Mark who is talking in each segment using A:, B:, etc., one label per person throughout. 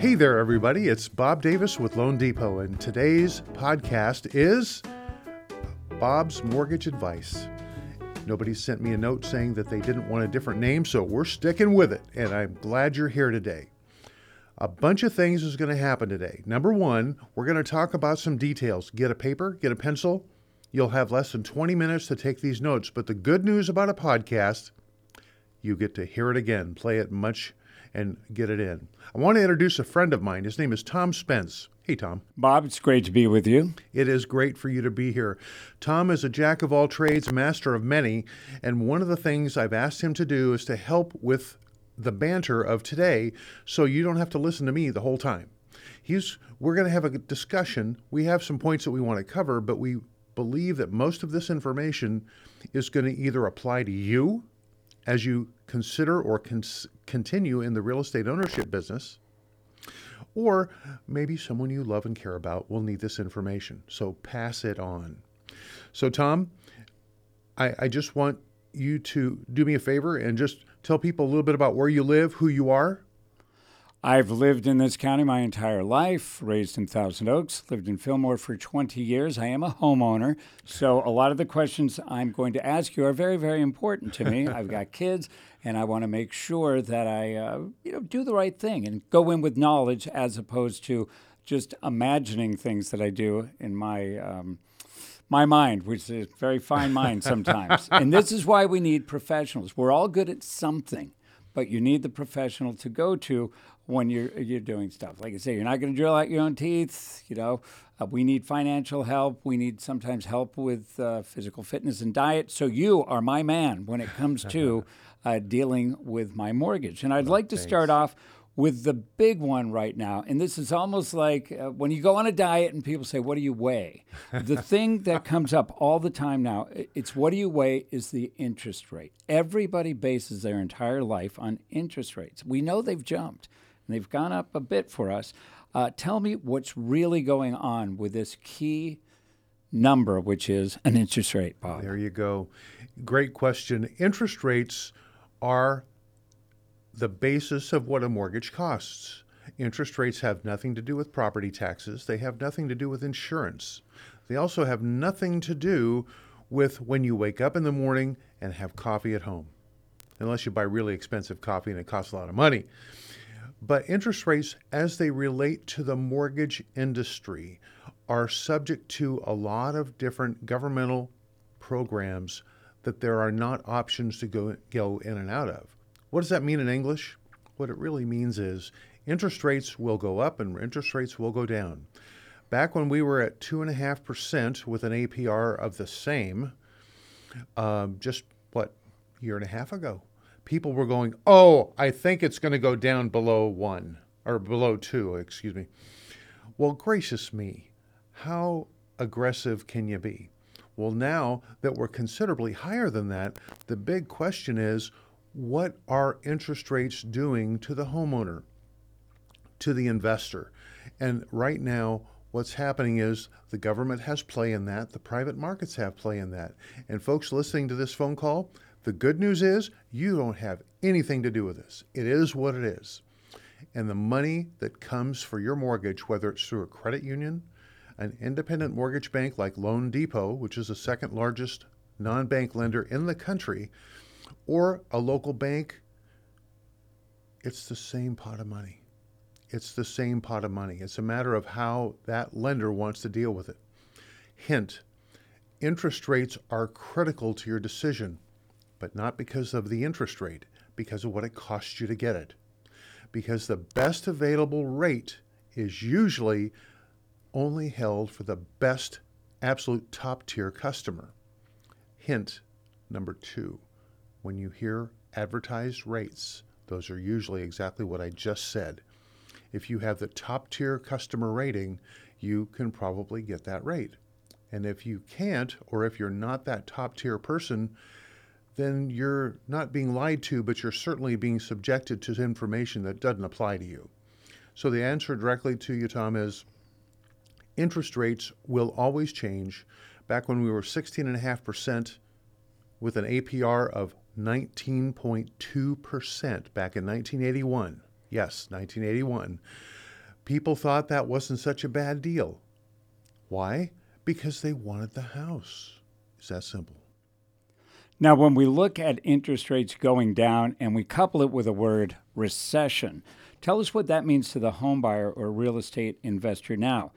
A: Hey there, everybody. It's Bob Davis with Loan Depot, and today's podcast is Bob's Mortgage Advice. Nobody sent me a note saying that they didn't want a different name, so we're sticking with it, and I'm glad you're here today. A bunch of things is going to happen today. Number one, we're going to talk about some details. Get a paper, get a pencil. You'll have less than 20 minutes to take these notes, but the good news about a podcast, you get to hear it again, play it much and get it in. I want to introduce a friend of mine. His name is Tom Spence. Hey, Tom.
B: Bob, it's great to be with you.
A: It is great for you to be here. Tom is a jack of all trades, master of many, and one of the things I've asked him to do is to help with the banter of today so you don't have to listen to me the whole time. He's we're going to have a discussion. We have some points that we want to cover, but we believe that most of this information is going to either apply to you as you consider or continue in the real estate ownership business, or maybe someone you love and care about will need this information. So pass it on. So, Tom, I, I just want you to do me a favor and just tell people a little bit about where you live, who you are,
B: I've lived in this county my entire life, raised in Thousand Oaks, lived in Fillmore for 20 years. I am a homeowner. So a lot of the questions I'm going to ask you are very, very important to me. I've got kids, and I want to make sure that I uh, you know, do the right thing and go in with knowledge as opposed to just imagining things that I do in my. Um, my mind, which is a very fine mind sometimes. and this is why we need professionals. We're all good at something, but you need the professional to go to when you're you're doing stuff. Like I say, you're not going to drill out your own teeth. You know, uh, we need financial help. We need sometimes help with uh, physical fitness and diet. So you are my man when it comes to uh, dealing with my mortgage. And I'd like to start off with the big one right now. And this is almost like uh, when you go on a diet and people say, What do you weigh? the thing that comes up all the time now, it's what do you weigh is the interest rate. Everybody bases their entire life on interest rates. We know they've jumped and they've gone up a bit for us. Uh, tell me what's really going on with this key number, which is an interest rate, Bob.
A: There you go. Great question. Interest rates are the basis of what a mortgage costs. Interest rates have nothing to do with property taxes, they have nothing to do with insurance. They also have nothing to do with when you wake up in the morning and have coffee at home, unless you buy really expensive coffee and it costs a lot of money. But interest rates, as they relate to the mortgage industry, are subject to a lot of different governmental programs that there are not options to go, go in and out of. What does that mean in English? What it really means is interest rates will go up and interest rates will go down. Back when we were at 2.5% with an APR of the same, um, just what, year and a half ago, people were going, oh, I think it's going to go down below one or below two, excuse me. Well, gracious me, how aggressive can you be? Well, now that we're considerably higher than that, the big question is what are interest rates doing to the homeowner, to the investor? And right now, what's happening is the government has play in that, the private markets have play in that. And folks listening to this phone call, the good news is you don't have anything to do with this. It is what it is. And the money that comes for your mortgage, whether it's through a credit union, an independent mortgage bank like Loan Depot, which is the second largest non bank lender in the country, or a local bank, it's the same pot of money. It's the same pot of money. It's a matter of how that lender wants to deal with it. Hint interest rates are critical to your decision but not because of the interest rate, because of what it costs you to get it. Because the best available rate is usually only held for the best, absolute top tier customer. Hint number two when you hear advertised rates, those are usually exactly what I just said. If you have the top tier customer rating, you can probably get that rate. And if you can't, or if you're not that top tier person, then you're not being lied to, but you're certainly being subjected to information that doesn't apply to you. So the answer directly to you, Tom, is interest rates will always change. Back when we were 16.5% with an APR of 19.2% back in 1981, yes, 1981, People thought that wasn't such a bad deal. Why? Because they wanted the house. It's that simple.
B: Now, when we look at interest rates going down and we couple it with the word recession, tell us what that means to the home buyer or real estate investor now.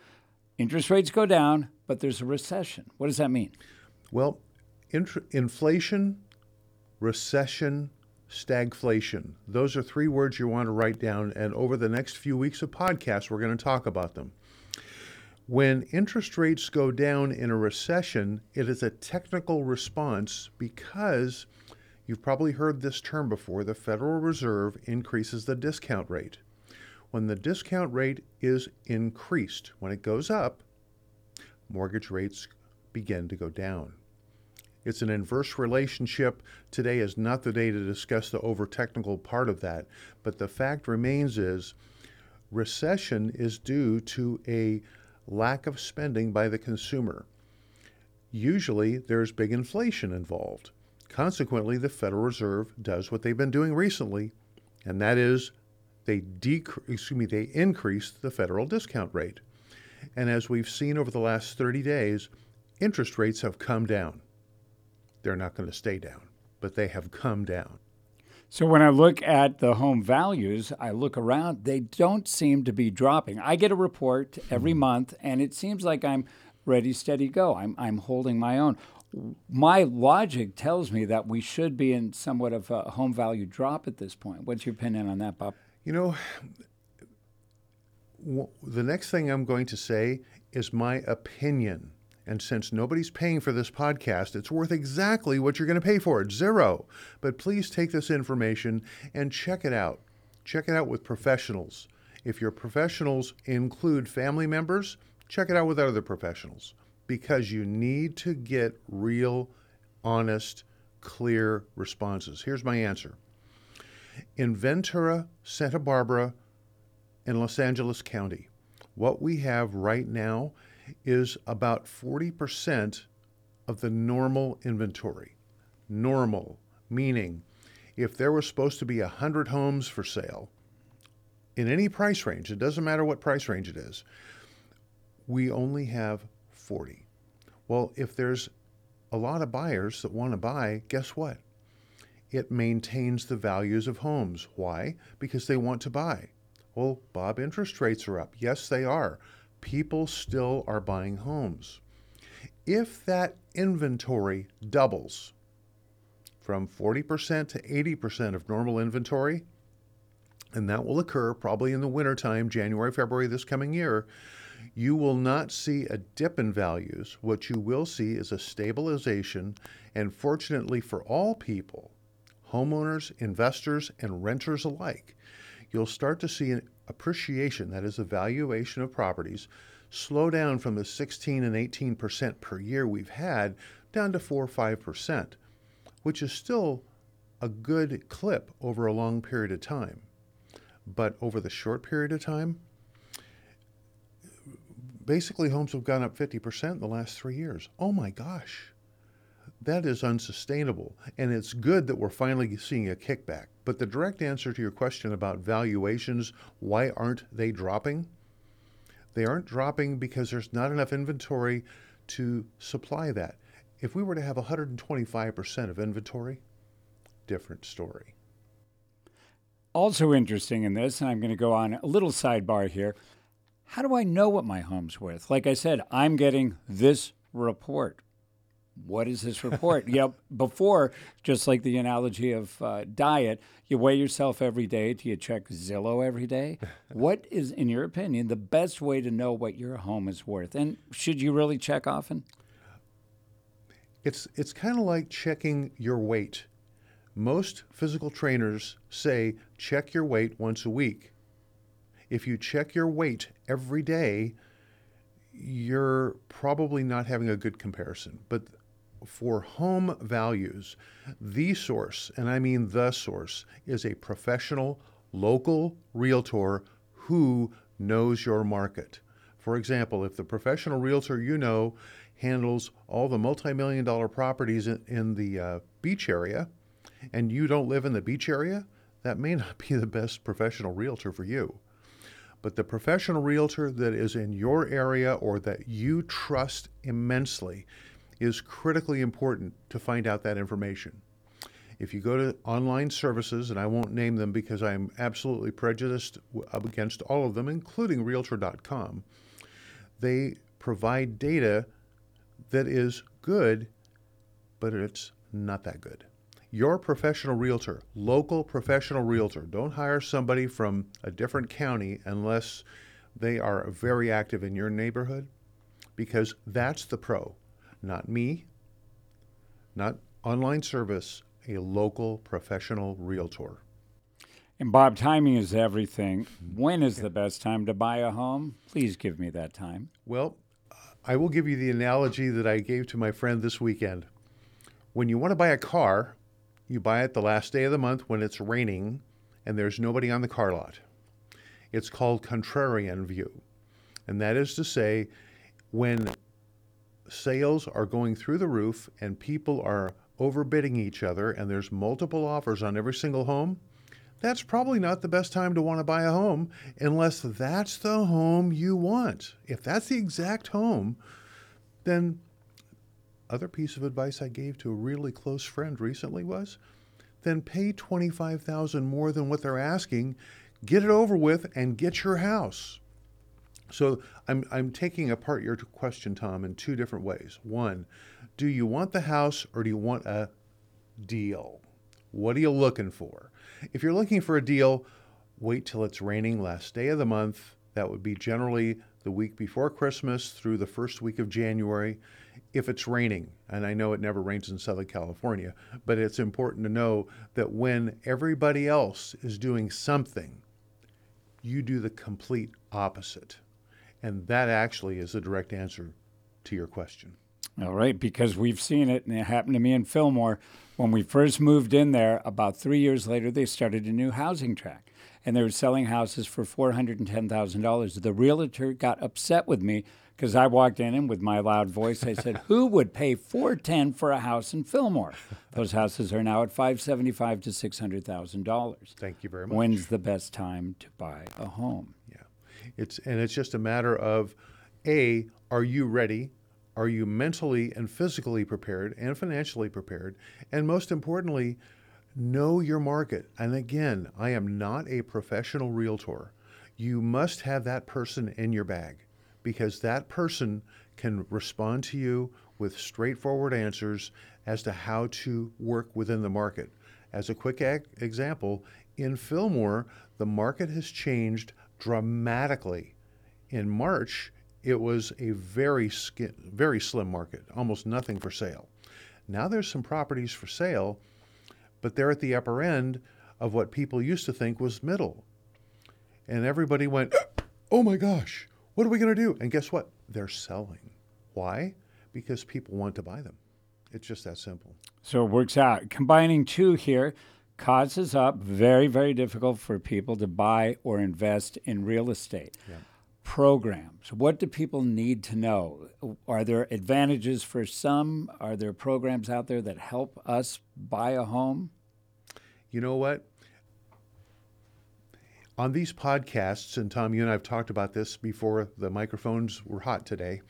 B: Interest rates go down, but there's a recession. What does that mean?
A: Well, int- inflation, recession, stagflation. Those are three words you want to write down, and over the next few weeks of podcasts, we're going to talk about them. When interest rates go down in a recession, it is a technical response because you've probably heard this term before the Federal Reserve increases the discount rate. When the discount rate is increased, when it goes up, mortgage rates begin to go down. It's an inverse relationship. Today is not the day to discuss the over technical part of that, but the fact remains is recession is due to a lack of spending by the consumer. Usually, there's big inflation involved. Consequently, the Federal Reserve does what they've been doing recently, and that is they decrease, excuse me, they increase the federal discount rate. And as we've seen over the last 30 days, interest rates have come down. They're not going to stay down, but they have come down.
B: So when I look at the home values, I look around, they don't seem to be dropping. I get a report every hmm. month, and it seems like I'm ready, steady, go. I'm, I'm holding my own. My logic tells me that we should be in somewhat of a home value drop at this point. What's your opinion on that, Bob?
A: You know, w- the next thing I'm going to say is my opinion. And since nobody's paying for this podcast, it's worth exactly what you're going to pay for it zero. But please take this information and check it out. Check it out with professionals. If your professionals include family members, check it out with other professionals because you need to get real, honest, clear responses. Here's my answer in Ventura, Santa Barbara, and Los Angeles County, what we have right now is about 40% of the normal inventory. Normal, meaning if there was supposed to be 100 homes for sale in any price range, it doesn't matter what price range it is, we only have 40. Well, if there's a lot of buyers that want to buy, guess what? It maintains the values of homes. Why? Because they want to buy. Well, Bob, interest rates are up. Yes, they are people still are buying homes. If that inventory doubles from 40% to 80% of normal inventory, and that will occur probably in the wintertime, January, February this coming year, you will not see a dip in values. What you will see is a stabilization. And fortunately for all people, homeowners, investors, and renters alike, you'll start to see an appreciation, that is, the valuation of properties, slow down from the 16 and 18 percent per year we've had down to 4 or 5 percent, which is still a good clip over a long period of time. But over the short period of time, basically homes have gone up 50% in the last three years. Oh my gosh that is unsustainable. And it's good that we're finally seeing a kickback. But the direct answer to your question about valuations, why aren't they dropping? They aren't dropping because there's not enough inventory to supply that. If we were to have 125% of inventory, different story.
B: Also interesting in this, and I'm going to go on a little sidebar here. How do I know what my home's worth? Like I said, I'm getting this report what is this report? know, before, just like the analogy of uh, diet, you weigh yourself every day. Do you check Zillow every day? what is, in your opinion, the best way to know what your home is worth? And should you really check often?
A: It's, it's kind of like checking your weight. Most physical trainers say check your weight once a week. If you check your weight every day, you're probably not having a good comparison. But for home values, the source, and I mean the source, is a professional local realtor who knows your market. For example, if the professional realtor you know handles all the multi million dollar properties in, in the uh, beach area and you don't live in the beach area, that may not be the best professional realtor for you. But the professional realtor that is in your area or that you trust immensely is critically important to find out that information. If you go to online services, and I won't name them because I'm absolutely prejudiced against all of them, including Realtor.com, they provide data that is good, but it's not that good. Your professional realtor, local professional realtor, don't hire somebody from a different county unless they are very active in your neighborhood because that's the pro, not me, not online service, a local professional realtor.
B: And Bob, timing is everything. When is the best time to buy a home? Please give me that time.
A: Well, I will give you the analogy that I gave to my friend this weekend. When you want to buy a car, you buy it the last day of the month when it's raining and there's nobody on the car lot. It's called contrarian view. And that is to say, when sales are going through the roof and people are overbidding each other and there's multiple offers on every single home, that's probably not the best time to want to buy a home unless that's the home you want. If that's the exact home, then other piece of advice I gave to a really close friend recently was then pay 25,000 more than what they're asking, get it over with and get your house. So I'm, I'm taking apart your question, Tom, in two different ways. One, do you want the house or do you want a deal? What are you looking for? If you're looking for a deal, wait till it's raining last day of the month. That would be generally the week before Christmas through the first week of January. If it's raining, and I know it never rains in Southern California, but it's important to know that when everybody else is doing something, you do the complete opposite. And that actually is a direct answer to your question.
B: All right, because we've seen it, and it happened to me in Fillmore. When we first moved in there, about three years later, they started a new housing track, and they were selling houses for four hundred and ten thousand dollars. The realtor got upset with me because I walked in and with my loud voice, I said, "Who would pay four ten for a house in Fillmore? Those houses are now at five seventy five to six hundred thousand dollars.
A: Thank you very much.
B: When's the best time to buy a home?
A: It's and it's just a matter of a are you ready? Are you mentally and physically prepared and financially prepared? And most importantly, know your market. And again, I am not a professional realtor. You must have that person in your bag because that person can respond to you with straightforward answers as to how to work within the market. As a quick ag- example, in Fillmore, the market has changed dramatically. In March, it was a very skin, very slim market, almost nothing for sale. Now there's some properties for sale, but they're at the upper end of what people used to think was middle. And everybody went, "Oh my gosh, what are we going to do?" And guess what? They're selling. Why? Because people want to buy them. It's just that simple.
B: So it works out. Combining two here causes up very, very difficult for people to buy or invest in real estate.
A: Yeah.
B: Programs. What do people need to know? Are there advantages for some? Are there programs out there that help us buy a home?
A: You know what? On these podcasts, and Tom, you and I have talked about this before the microphones were hot today.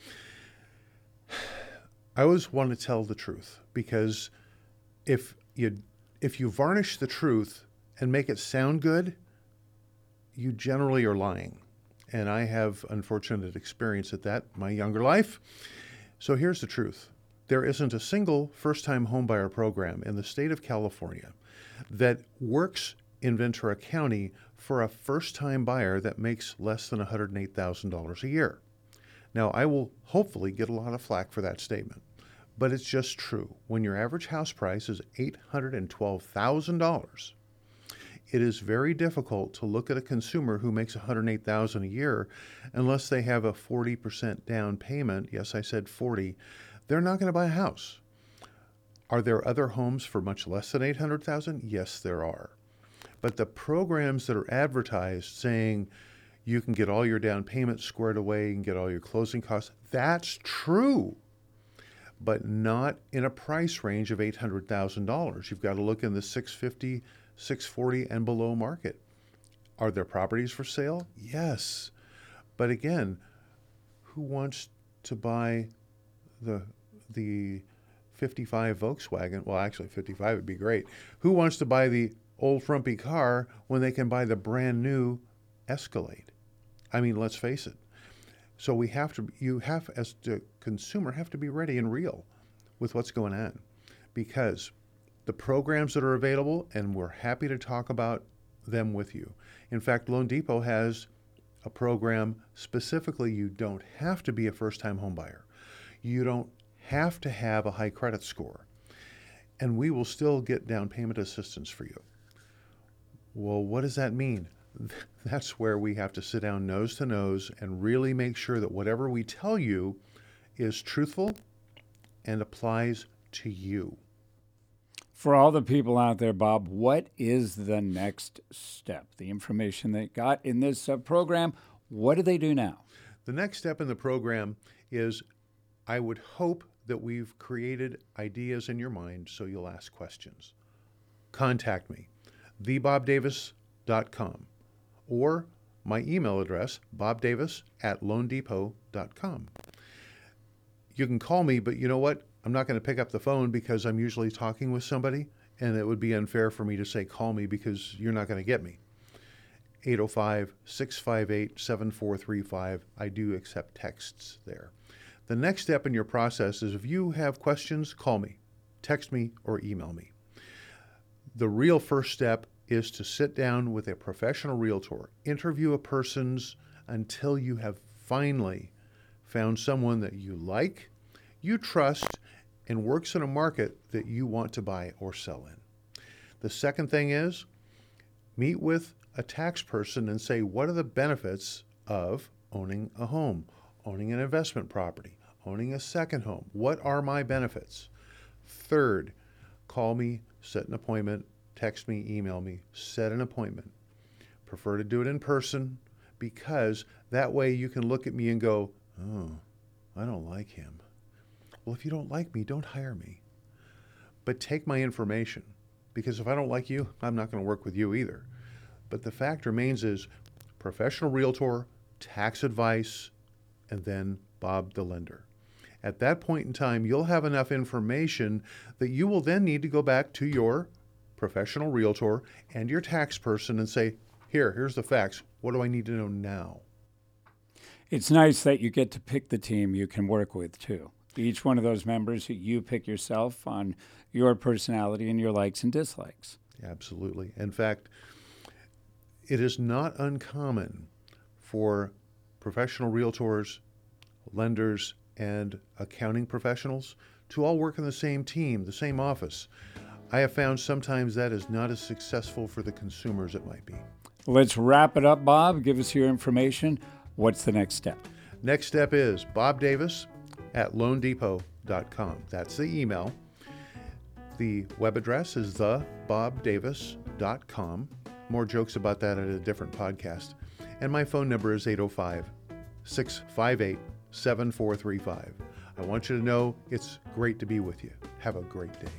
A: I always want to tell the truth because if you if you varnish the truth and make it sound good, you generally are lying. And I have unfortunate experience at that my younger life. So here's the truth. There isn't a single first-time homebuyer program in the state of California that works in Ventura County for a first-time buyer that makes less than $108,000 a year. Now, I will hopefully get a lot of flack for that statement, but it's just true. When your average house price is $812,000, it is very difficult to look at a consumer who makes 108,000 a year unless they have a 40% down payment. Yes, I said 40. They're not going to buy a house. Are there other homes for much less than 800,000? Yes, there are. But the programs that are advertised saying you can get all your down payments squared away and get all your closing costs, that's true. But not in a price range of $800,000. You've got to look in the 650, 640 and below market. Are there properties for sale? Yes. But again, who wants to buy the the 55 Volkswagen? Well, actually 55 would be great. Who wants to buy the old frumpy car when they can buy the brand new Escalade? I mean, let's face it. So we have to you have as the consumer have to be ready and real with what's going on because the programs that are available and we're happy to talk about them with you. In fact, Loan Depot has a program specifically you don't have to be a first-time homebuyer. You don't have to have a high credit score. And we will still get down payment assistance for you. Well, what does that mean? That's where we have to sit down nose to nose and really make sure that whatever we tell you is truthful and applies to you.
B: For all the people out there, Bob, what is the next step? The information they got in this uh, program, what do they do now?
A: The next step in the program is I would hope that we've created ideas in your mind so you'll ask questions. Contact me, thebobdavis.com, or my email address, bobdavis at loandepot.com. You can call me, but you know what? I'm not going to pick up the phone because I'm usually talking with somebody, and it would be unfair for me to say, call me because you're not going to get me. 805 658 7435. I do accept texts there. The next step in your process is if you have questions, call me, text me, or email me. The real first step is to sit down with a professional realtor, interview a person's until you have finally found someone that you like, you trust, and works in a market that you want to buy or sell in. The second thing is meet with a tax person and say, what are the benefits of owning a home, owning an investment property, owning a second home? What are my benefits? Third, call me, set an appointment, text me, email me, set an appointment. Prefer to do it in person because that way you can look at me and go, oh, I don't like him. Well, if you don't like me, don't hire me. But take my information because if I don't like you, I'm not going to work with you either. But the fact remains is professional realtor, tax advice, and then Bob the lender. At that point in time, you'll have enough information that you will then need to go back to your professional realtor and your tax person and say, Here, here's the facts. What do I need to know now?
B: It's nice that you get to pick the team you can work with too. Each one of those members, you pick yourself on your personality and your likes and dislikes.
A: Absolutely. In fact, it is not uncommon for professional realtors, lenders, and accounting professionals to all work in the same team, the same office. I have found sometimes that is not as successful for the consumer as it might be.
B: Let's wrap it up, Bob. Give us your information. What's the next step?
A: Next step is Bob Davis at loandepot.com. That's the email. The web address is thebobdavis.com. More jokes about that at a different podcast. And my phone number is 805 658 7435. I want you to know it's great to be with you. Have a great day.